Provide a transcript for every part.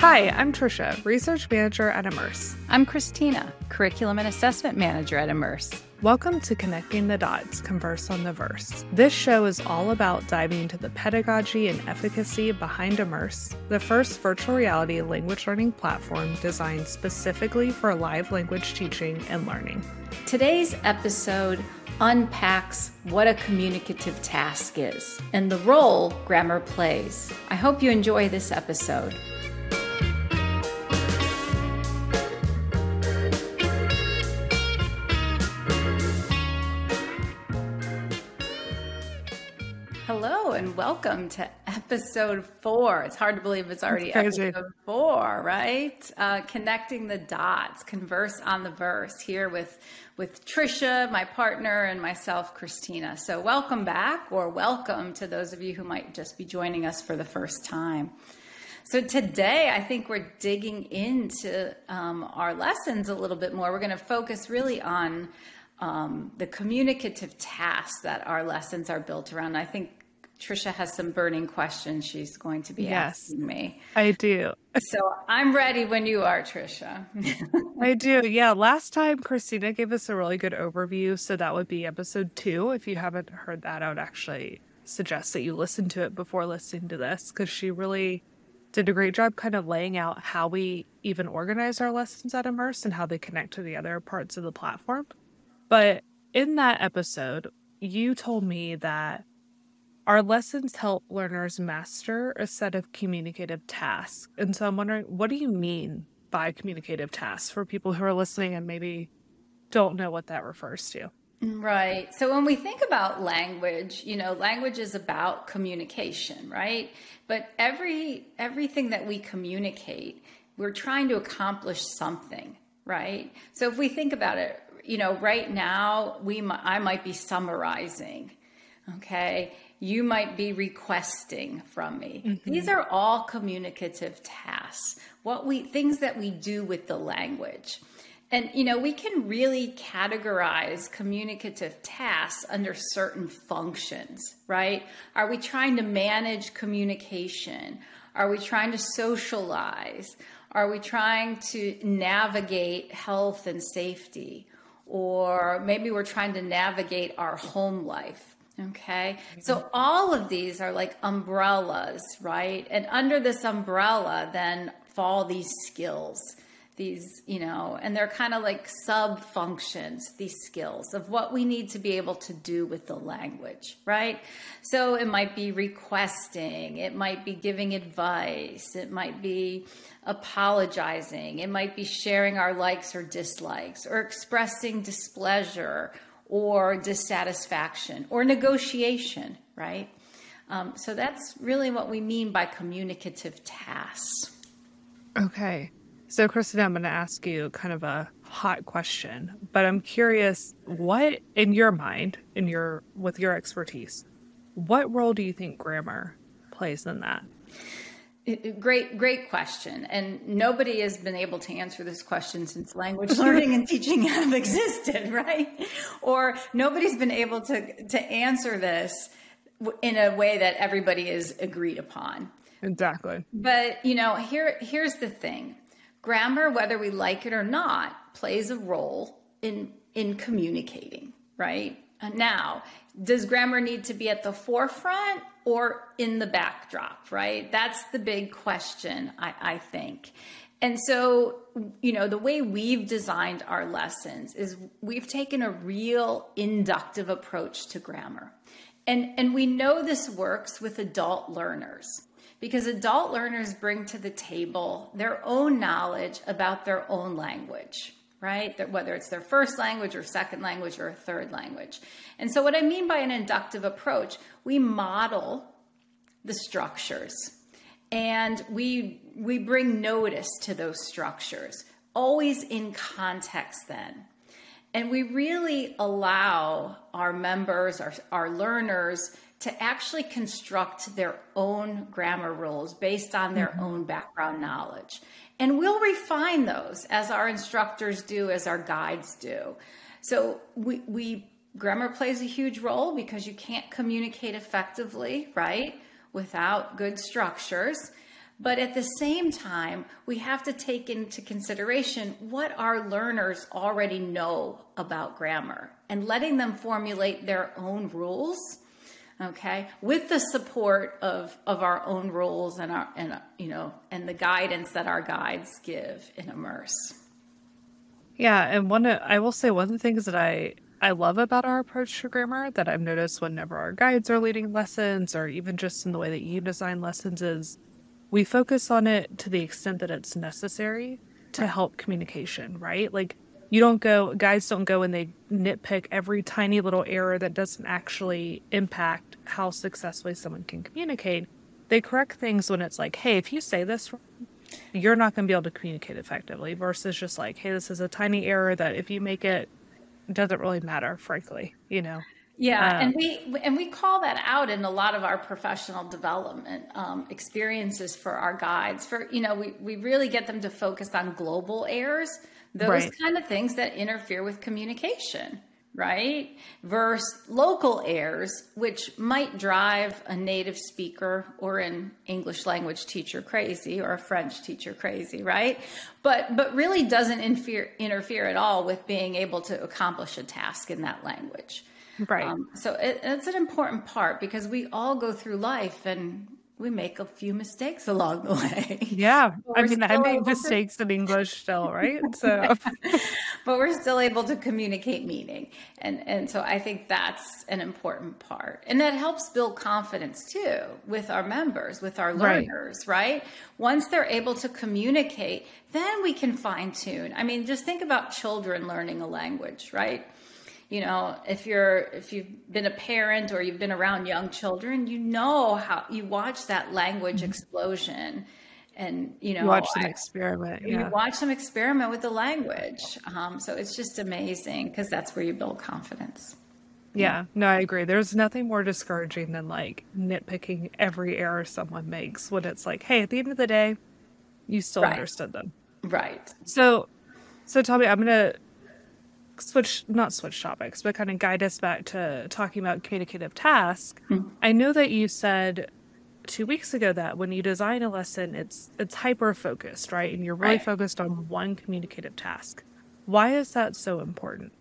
Hi, I'm Tricia, Research Manager at Immerse. I'm Christina, Curriculum and Assessment Manager at Immerse. Welcome to Connecting the Dots Converse on the Verse. This show is all about diving into the pedagogy and efficacy behind Immerse, the first virtual reality language learning platform designed specifically for live language teaching and learning. Today's episode unpacks what a communicative task is and the role grammar plays. I hope you enjoy this episode. Welcome to episode four. It's hard to believe it's already episode four, right? Uh, connecting the dots, converse on the verse here with with Tricia, my partner, and myself, Christina. So welcome back, or welcome to those of you who might just be joining us for the first time. So today, I think we're digging into um, our lessons a little bit more. We're going to focus really on um, the communicative tasks that our lessons are built around. I think Tricia has some burning questions she's going to be yes, asking me. I do. So I'm ready when you are, Tricia. I do. Yeah. Last time Christina gave us a really good overview. So that would be episode two. If you haven't heard that, I would actually suggest that you listen to it before listening to this because she really did a great job kind of laying out how we even organize our lessons at Immerse and how they connect to the other parts of the platform. But in that episode, you told me that our lessons help learners master a set of communicative tasks. And so I'm wondering, what do you mean by communicative tasks for people who are listening and maybe don't know what that refers to? Mm, right. So when we think about language, you know, language is about communication, right? But every everything that we communicate, we're trying to accomplish something, right? So if we think about it, you know, right now we I might be summarizing, okay? You might be requesting from me. Mm-hmm. These are all communicative tasks. What we things that we do with the language. And you know, we can really categorize communicative tasks under certain functions, right? Are we trying to manage communication? Are we trying to socialize? Are we trying to navigate health and safety? Or maybe we're trying to navigate our home life Okay. So mm-hmm. all of these are like umbrellas, right? And under this umbrella, then fall these skills, these, you know, and they're kind of like sub functions, these skills of what we need to be able to do with the language, right? So it might be requesting, it might be giving advice, it might be apologizing, it might be sharing our likes or dislikes, or expressing displeasure or dissatisfaction or negotiation, right? Um, so that's really what we mean by communicative tasks. Okay. So, Kristen, I'm going to ask you kind of a hot question, but I'm curious what, in your mind, in your with your expertise, what role do you think grammar plays in that? Great, great question. And nobody has been able to answer this question since language learning and teaching have existed, right? Or nobody's been able to, to answer this in a way that everybody is agreed upon. Exactly. But, you know, here, here's the thing grammar, whether we like it or not, plays a role in, in communicating, right? Now, does grammar need to be at the forefront or in the backdrop, right? That's the big question, I, I think. And so, you know, the way we've designed our lessons is we've taken a real inductive approach to grammar. And, and we know this works with adult learners because adult learners bring to the table their own knowledge about their own language right? Whether it's their first language or second language or a third language. And so, what I mean by an inductive approach, we model the structures and we we bring notice to those structures always in context then and we really allow our members our, our learners to actually construct their own grammar rules based on their mm-hmm. own background knowledge and we'll refine those as our instructors do, as our guides do. So we, we grammar plays a huge role because you can't communicate effectively, right, without good structures. But at the same time, we have to take into consideration what our learners already know about grammar and letting them formulate their own rules okay? With the support of of our own rules and our and you know and the guidance that our guides give in immerse. Yeah and one i will say one of the things that i i love about our approach to grammar that i've noticed whenever our guides are leading lessons or even just in the way that you design lessons is we focus on it to the extent that it's necessary to help communication right? Like you don't go guys don't go and they nitpick every tiny little error that doesn't actually impact how successfully someone can communicate they correct things when it's like hey if you say this you're not going to be able to communicate effectively versus just like hey this is a tiny error that if you make it, it doesn't really matter frankly you know yeah, um, and we and we call that out in a lot of our professional development um, experiences for our guides. For you know, we we really get them to focus on global errors those right. kind of things that interfere with communication right? Versus local errors which might drive a native speaker or an english language teacher crazy or a french teacher crazy right? But but really doesn't interfere interfere at all with being able to accomplish a task in that language. Right. Um, so it, it's an important part because we all go through life and we make a few mistakes along the way. Yeah. I mean, I make mistakes to... in English still, right? So, but we're still able to communicate meaning. And, and so I think that's an important part. And that helps build confidence too with our members, with our learners, right? right? Once they're able to communicate, then we can fine tune. I mean, just think about children learning a language, right? You know if you're if you've been a parent or you've been around young children you know how you watch that language mm-hmm. explosion and you know watch them I, experiment yeah. you watch them experiment with the language um, so it's just amazing because that's where you build confidence yeah, no, I agree. There's nothing more discouraging than like nitpicking every error someone makes when it's like, hey, at the end of the day, you still right. understood them. Right. So, so tell me, I'm gonna switch not switch topics but kind of guide us back to talking about communicative task mm-hmm. i know that you said two weeks ago that when you design a lesson it's it's hyper focused right and you're really right. focused on one communicative task why is that so important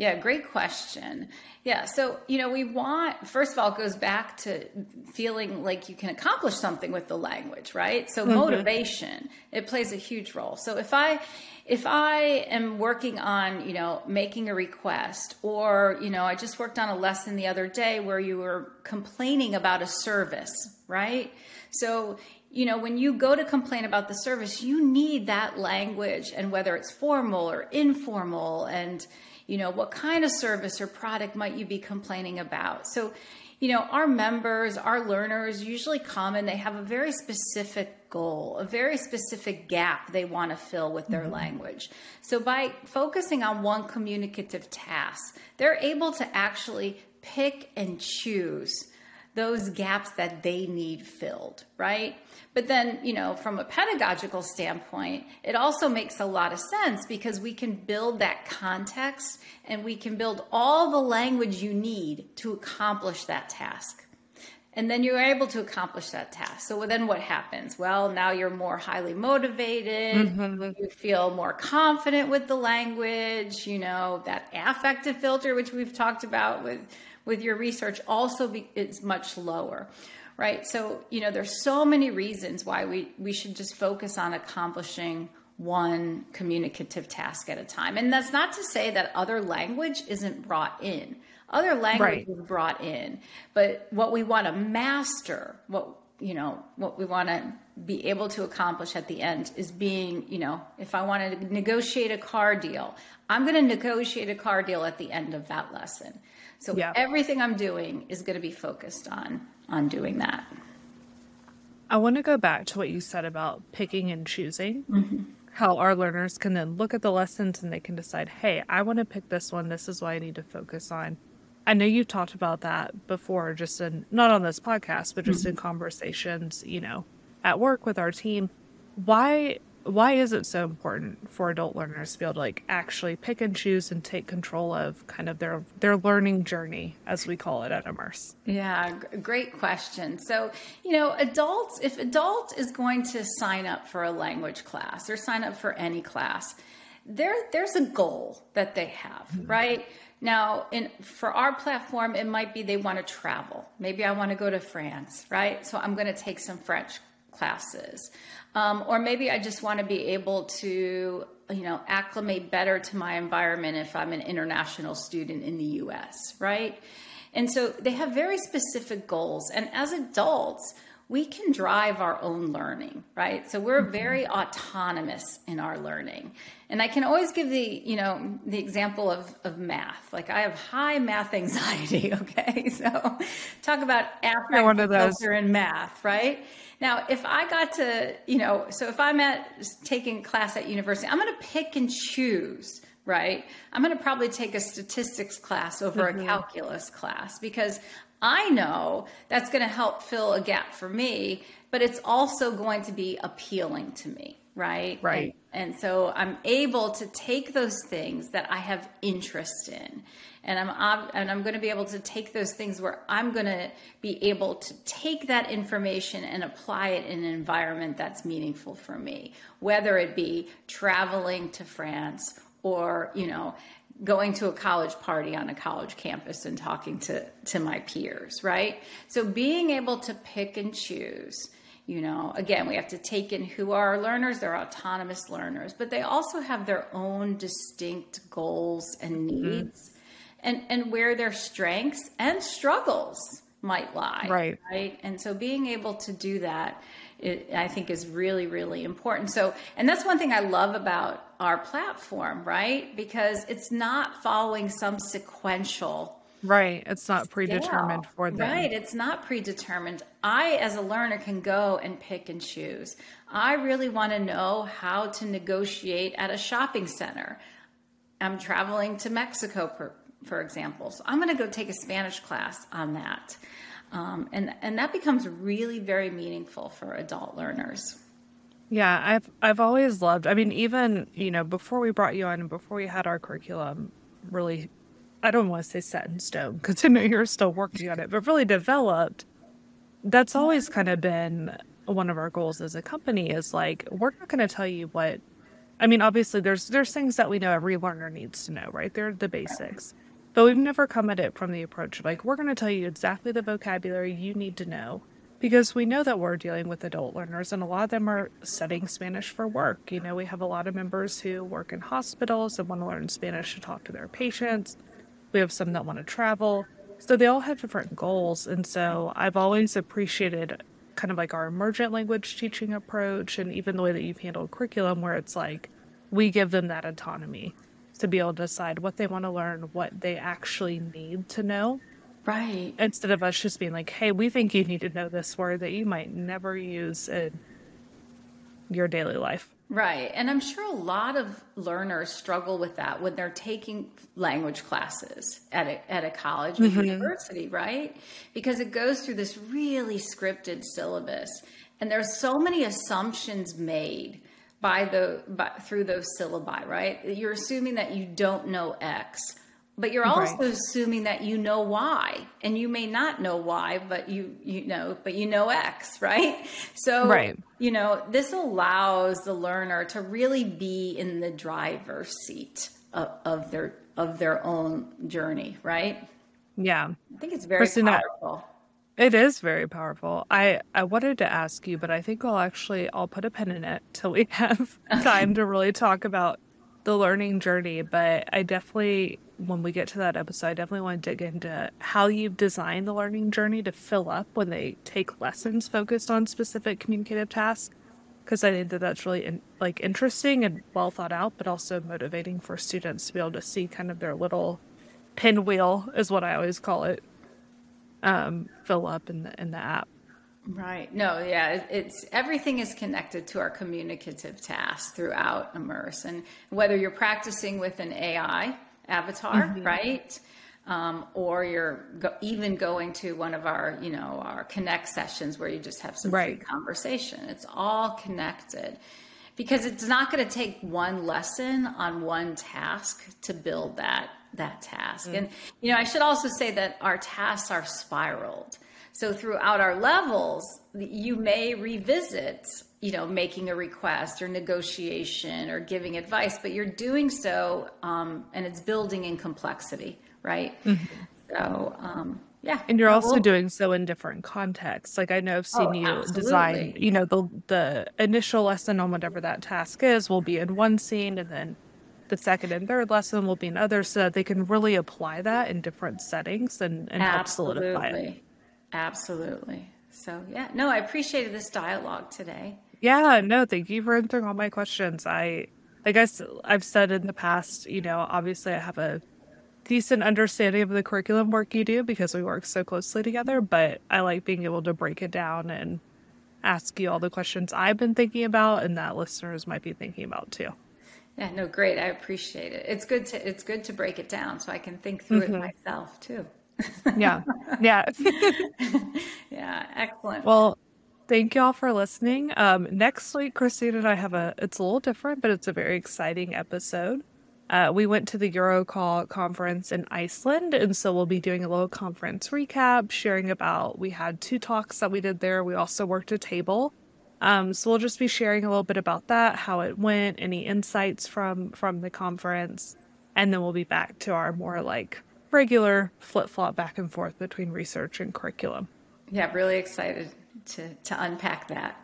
yeah, great question. Yeah, so you know, we want first of all, it goes back to feeling like you can accomplish something with the language, right? So mm-hmm. motivation it plays a huge role. So if I if I am working on you know making a request, or you know, I just worked on a lesson the other day where you were complaining about a service, right? So you know, when you go to complain about the service, you need that language, and whether it's formal or informal, and you know what kind of service or product might you be complaining about so you know our members our learners usually come and they have a very specific goal a very specific gap they want to fill with their mm-hmm. language so by focusing on one communicative task they're able to actually pick and choose those gaps that they need filled right but then, you know, from a pedagogical standpoint, it also makes a lot of sense because we can build that context and we can build all the language you need to accomplish that task. And then you're able to accomplish that task. So then what happens? Well, now you're more highly motivated. Mm-hmm. You feel more confident with the language. You know, that affective filter, which we've talked about with, with your research, also be, is much lower right? So, you know, there's so many reasons why we, we should just focus on accomplishing one communicative task at a time. And that's not to say that other language isn't brought in. Other language right. brought in, but what we want to master, what you know, what we want to be able to accomplish at the end is being, you know, if I want to negotiate a car deal, I'm going to negotiate a car deal at the end of that lesson. So yeah. everything I'm doing is going to be focused on on doing that. I want to go back to what you said about picking and choosing. Mm-hmm. How our learners can then look at the lessons and they can decide, hey, I want to pick this one. This is what I need to focus on. I know you've talked about that before, just in not on this podcast, but just mm-hmm. in conversations, you know, at work with our team. Why why is it so important for adult learners to be able to like actually pick and choose and take control of kind of their their learning journey as we call it at immerse yeah great question so you know adults if adult is going to sign up for a language class or sign up for any class there there's a goal that they have mm-hmm. right now in for our platform it might be they want to travel maybe i want to go to france right so i'm going to take some french classes um, or maybe I just want to be able to, you know, acclimate better to my environment if I'm an international student in the US, right? And so they have very specific goals. And as adults, we can drive our own learning, right? So we're mm-hmm. very autonomous in our learning. And I can always give the, you know, the example of, of math. Like I have high math anxiety, okay? So talk about affect one of in math, right? Now, if I got to, you know, so if I'm at taking class at university, I'm going to pick and choose, right? I'm going to probably take a statistics class over mm-hmm. a calculus class because I know that's going to help fill a gap for me, but it's also going to be appealing to me, right? Right. And, and so I'm able to take those things that I have interest in and I'm and I'm going to be able to take those things where I'm going to be able to take that information and apply it in an environment that's meaningful for me, whether it be traveling to France or you know going to a college party on a college campus and talking to to my peers, right? So being able to pick and choose you know again we have to take in who are our learners they're autonomous learners but they also have their own distinct goals and mm-hmm. needs and and where their strengths and struggles might lie right right and so being able to do that it, i think is really really important. So and that's one thing i love about our platform right? Because it's not following some sequential right. It's not predetermined for them. Right. It's not predetermined. I as a learner can go and pick and choose. I really want to know how to negotiate at a shopping center. I'm traveling to mexico for, for example. So I'm going to go take a Spanish class on that. Um, and, and that becomes really very meaningful for adult learners. Yeah, I've I've always loved. I mean, even you know before we brought you on and before we had our curriculum really, I don't want to say set in stone because I know you're still working on it, but really developed. That's always kind of been one of our goals as a company. Is like we're not going to tell you what. I mean, obviously, there's there's things that we know every learner needs to know, right? They're the basics. But we've never come at it from the approach of like, we're going to tell you exactly the vocabulary you need to know because we know that we're dealing with adult learners and a lot of them are studying Spanish for work. You know, we have a lot of members who work in hospitals and want to learn Spanish to talk to their patients. We have some that want to travel. So they all have different goals. And so I've always appreciated kind of like our emergent language teaching approach and even the way that you've handled curriculum where it's like we give them that autonomy to be able to decide what they want to learn, what they actually need to know. Right. Instead of us just being like, hey, we think you need to know this word that you might never use in your daily life. Right. And I'm sure a lot of learners struggle with that when they're taking language classes at a, at a college or mm-hmm. university, right? Because it goes through this really scripted syllabus and there's so many assumptions made by the by, through those syllabi, right? You're assuming that you don't know X, but you're also right. assuming that you know Y, and you may not know Y, but you you know, but you know X, right? So, right. you know, this allows the learner to really be in the driver's seat of, of their of their own journey, right? Yeah, I think it's very Christina, powerful. It is very powerful. I I wanted to ask you, but I think I'll actually I'll put a pin in it till we have time to really talk about the learning journey. But I definitely, when we get to that episode, I definitely want to dig into how you've designed the learning journey to fill up when they take lessons focused on specific communicative tasks. Because I think that that's really in, like interesting and well thought out, but also motivating for students to be able to see kind of their little pinwheel, is what I always call it, um, fill up in the in the app. Right. No, yeah, it's everything is connected to our communicative tasks throughout Immerse, and whether you're practicing with an AI avatar, mm-hmm. right, um, or you're go- even going to one of our, you know, our connect sessions where you just have some right. free conversation. It's all connected because it's not going to take one lesson on one task to build that that task. Mm. And you know, I should also say that our tasks are spiraled. So throughout our levels, you may revisit, you know, making a request or negotiation or giving advice, but you're doing so, um, and it's building in complexity, right? Mm-hmm. So, um, yeah. And you're also well, doing so in different contexts. Like I know I've seen oh, you absolutely. design, you know, the the initial lesson on whatever that task is will be in one scene and then the second and third lesson will be in others so that they can really apply that in different settings and, and help solidify it. Absolutely. So yeah, no, I appreciated this dialogue today. Yeah, no, thank you for answering all my questions. I I guess I've said in the past, you know, obviously I have a decent understanding of the curriculum work you do because we work so closely together, but I like being able to break it down and ask you all the questions I've been thinking about and that listeners might be thinking about too. Yeah, no, great. I appreciate it. It's good to it's good to break it down so I can think through mm-hmm. it myself too. yeah. Yeah. yeah, excellent. Well, thank y'all for listening. Um, next week, Christine and I have a, it's a little different, but it's a very exciting episode. Uh, we went to the Eurocall conference in Iceland, and so we'll be doing a little conference recap, sharing about. We had two talks that we did there. We also worked a table, um, so we'll just be sharing a little bit about that, how it went, any insights from from the conference, and then we'll be back to our more like regular flip flop back and forth between research and curriculum. Yeah, really excited to to unpack that.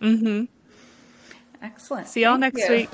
Mm-hmm. Excellent. See y'all Thank next you. week.